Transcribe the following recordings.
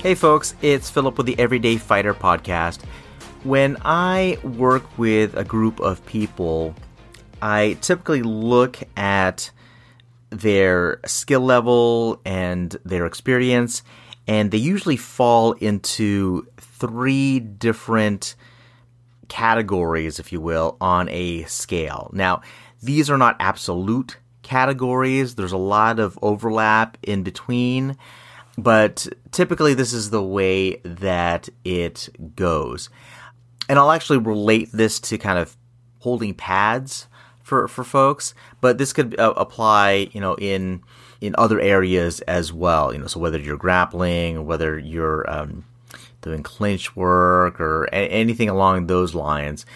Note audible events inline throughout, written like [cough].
Hey, folks, it's Philip with the Everyday Fighter podcast. When I work with a group of people, I typically look at their skill level and their experience, and they usually fall into three different categories, if you will, on a scale. Now, these are not absolute categories, there's a lot of overlap in between but typically this is the way that it goes. And I'll actually relate this to kind of holding pads for, for folks, but this could uh, apply, you know, in in other areas as well. You know, so whether you're grappling, whether you're um, doing clinch work or a- anything along those lines,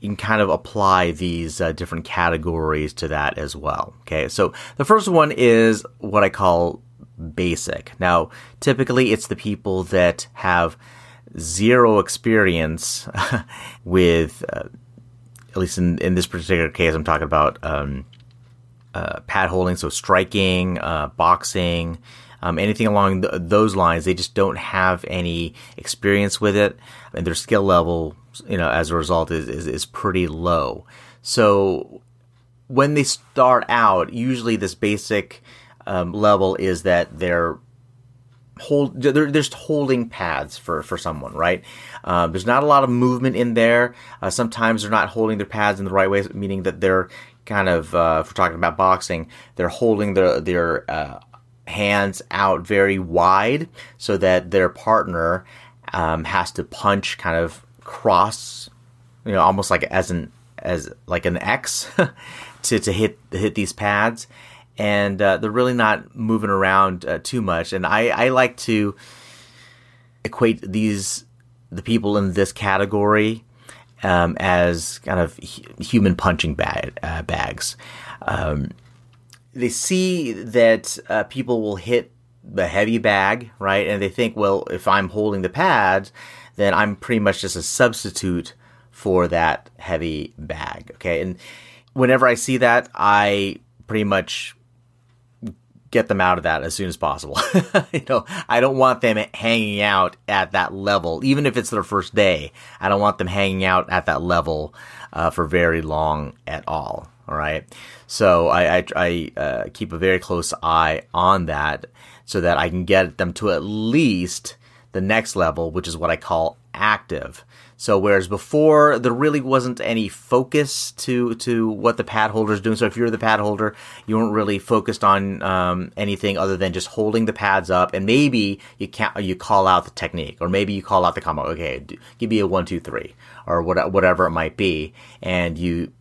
you can kind of apply these uh, different categories to that as well. Okay, so the first one is what I call basic. Now, typically it's the people that have zero experience [laughs] with, uh, at least in, in this particular case, I'm talking about um, uh, pad holding, so striking, uh, boxing, um, anything along th- those lines. They just don't have any experience with it, and their skill level, you know, as a result, is, is, is pretty low. So when they start out, usually this basic um, level is that they're hold they're, just holding pads for for someone right? Um, there's not a lot of movement in there. Uh, sometimes they're not holding their pads in the right way meaning that they're kind of uh, if we're talking about boxing they're holding their their uh, hands out very wide so that their partner um, has to punch kind of cross you know almost like as an as like an X [laughs] to to hit hit these pads and uh, they're really not moving around uh, too much. And I, I like to equate these the people in this category um, as kind of human punching bag, uh, bags. Um, they see that uh, people will hit the heavy bag, right? And they think, well, if I'm holding the pads, then I'm pretty much just a substitute for that heavy bag. Okay. And whenever I see that, I pretty much get them out of that as soon as possible. [laughs] you know, I don't want them hanging out at that level, even if it's their first day. I don't want them hanging out at that level uh, for very long at all. All right, so I I, I uh, keep a very close eye on that so that I can get them to at least the next level, which is what I call active. So whereas before there really wasn't any focus to to what the pad holder is doing. So if you're the pad holder, you weren't really focused on um, anything other than just holding the pads up, and maybe you can you call out the technique, or maybe you call out the combo. Okay, give me a one two three, or what, whatever it might be, and you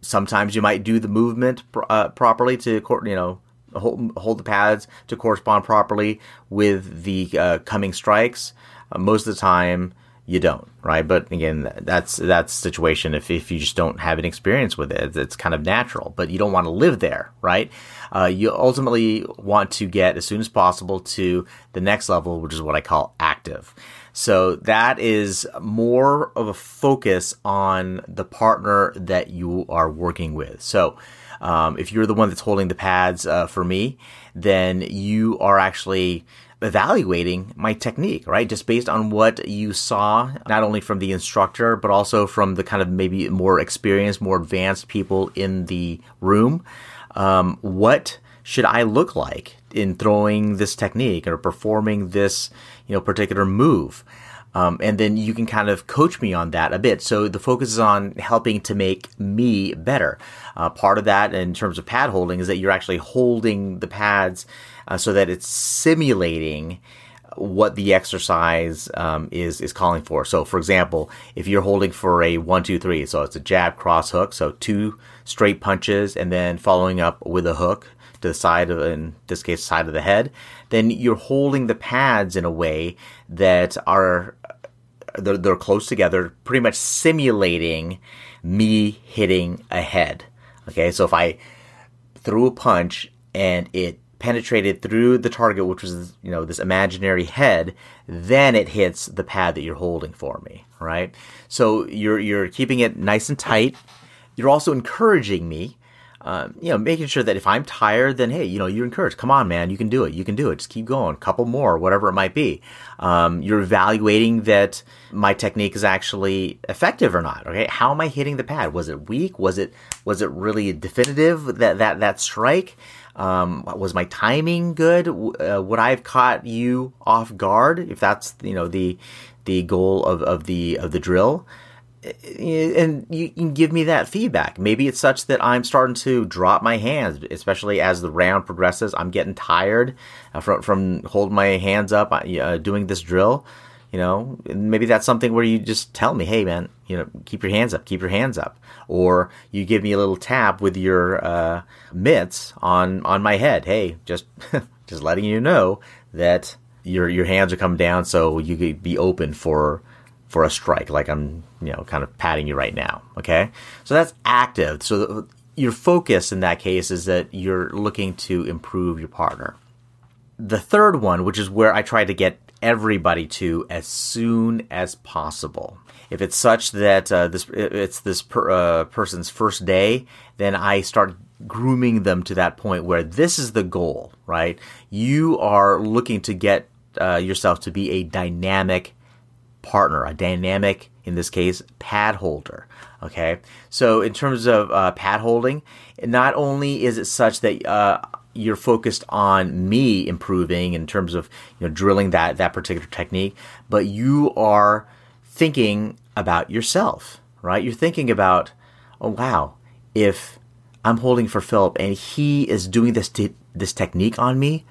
sometimes you might do the movement uh, properly to you know hold, hold the pads to correspond properly with the uh, coming strikes. Uh, most of the time you don't, right? But again, that's that's situation if if you just don't have an experience with it, it's kind of natural. But you don't want to live there, right? Uh, you ultimately want to get as soon as possible to the next level, which is what I call active. So that is more of a focus on the partner that you are working with. So um, if you're the one that's holding the pads uh, for me, then you are actually evaluating my technique, right? Just based on what you saw, not only from the instructor, but also from the kind of maybe more experienced, more advanced people in the room. Um, what should I look like in throwing this technique or performing this, you know, particular move? Um, and then you can kind of coach me on that a bit. So the focus is on helping to make me better. Uh, part of that, in terms of pad holding, is that you're actually holding the pads uh, so that it's simulating what the exercise um, is is calling for. So, for example, if you're holding for a one, two, three, so it's a jab, cross, hook, so two straight punches, and then following up with a hook to the side of, in this case, side of the head, then you're holding the pads in a way that are they're, they're close together, pretty much simulating me hitting a head. Okay, so if I threw a punch and it penetrated through the target, which was you know this imaginary head, then it hits the pad that you're holding for me, right? So you're you're keeping it nice and tight. You're also encouraging me uh, you know, making sure that if I'm tired, then hey, you know, you're encouraged. Come on, man, you can do it. You can do it. Just keep going. Couple more, whatever it might be. Um, you're evaluating that my technique is actually effective or not. Okay, how am I hitting the pad? Was it weak? Was it was it really definitive that that that strike? Um, was my timing good? Uh, would I have caught you off guard if that's you know the the goal of, of the of the drill? And you can give me that feedback. Maybe it's such that I'm starting to drop my hands, especially as the round progresses. I'm getting tired uh, from from holding my hands up uh, doing this drill. You know, maybe that's something where you just tell me, "Hey, man, you know, keep your hands up, keep your hands up," or you give me a little tap with your uh, mitts on on my head. Hey, just [laughs] just letting you know that your your hands are coming down, so you could be open for for a strike, like I'm, you know, kind of patting you right now. Okay. So that's active. So your focus in that case is that you're looking to improve your partner. The third one, which is where I try to get everybody to as soon as possible. If it's such that uh, this it's this per, uh, person's first day, then I start grooming them to that point where this is the goal, right? You are looking to get uh, yourself to be a dynamic partner, a dynamic, in this case, pad holder. Okay, so in terms of uh, pad holding, not only is it such that uh, you're focused on me improving in terms of you know drilling that that particular technique, but you are thinking about yourself, right? You're thinking about, oh wow, if I'm holding for Philip and he is doing this t- this technique on me,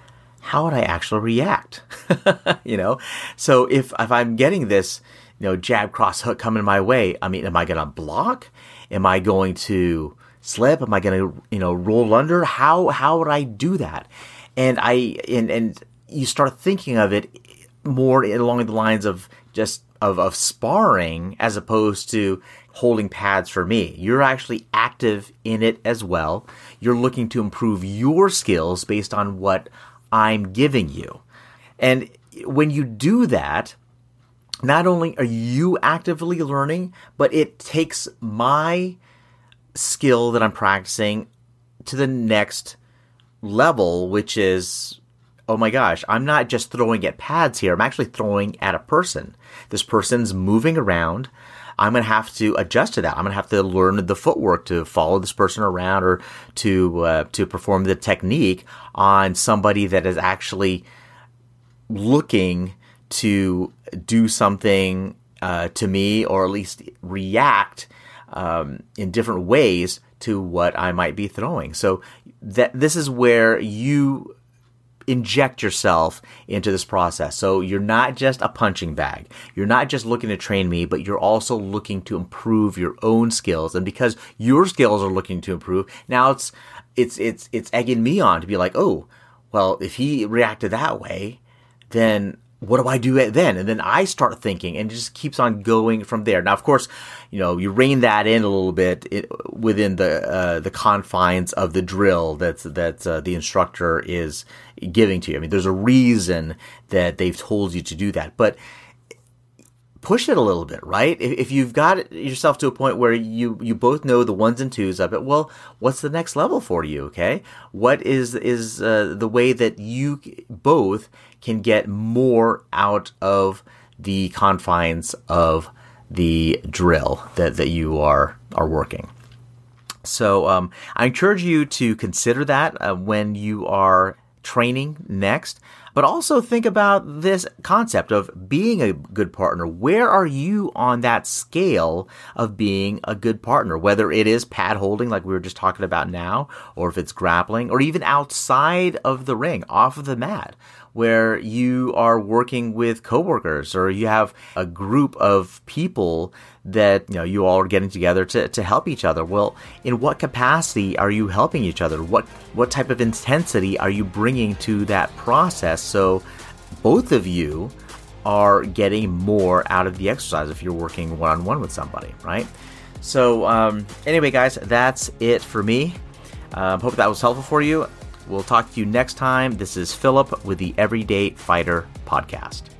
how would I actually react? [laughs] you know, so if if I'm getting this, you know, jab cross hook coming my way, I mean, am I going to block? Am I going to slip? Am I going to you know roll under? How how would I do that? And I and and you start thinking of it more along the lines of just of, of sparring as opposed to holding pads for me. You're actually active in it as well. You're looking to improve your skills based on what I'm giving you. And when you do that, not only are you actively learning, but it takes my skill that I'm practicing to the next level, which is oh my gosh, I'm not just throwing at pads here, I'm actually throwing at a person. This person's moving around. I'm going to have to adjust to that. I'm going to have to learn the footwork to follow this person around or to uh, to perform the technique on somebody that is actually looking to do something uh, to me or at least react um, in different ways to what I might be throwing. So that this is where you inject yourself into this process. So you're not just a punching bag. You're not just looking to train me, but you're also looking to improve your own skills. And because your skills are looking to improve, now it's it's it's it's egging me on to be like, "Oh, well, if he reacted that way, then what do I do then? And then I start thinking and it just keeps on going from there. Now, of course, you know, you rein that in a little bit it, within the, uh, the confines of the drill that's, that uh, the instructor is giving to you. I mean, there's a reason that they've told you to do that, but push it a little bit, right? If, if you've got yourself to a point where you, you both know the ones and twos of it, well, what's the next level for you? Okay. What is, is, uh, the way that you both can get more out of the confines of the drill that, that you are, are working. So, um, I encourage you to consider that uh, when you are training next but also think about this concept of being a good partner. Where are you on that scale of being a good partner? Whether it is pad holding, like we were just talking about now, or if it's grappling, or even outside of the ring, off of the mat where you are working with coworkers or you have a group of people that you know you all are getting together to, to help each other. Well in what capacity are you helping each other? What what type of intensity are you bringing to that process? So both of you are getting more out of the exercise if you're working one-on-one with somebody right? So um, anyway guys that's it for me. Uh, hope that was helpful for you We'll talk to you next time. This is Philip with the Everyday Fighter Podcast.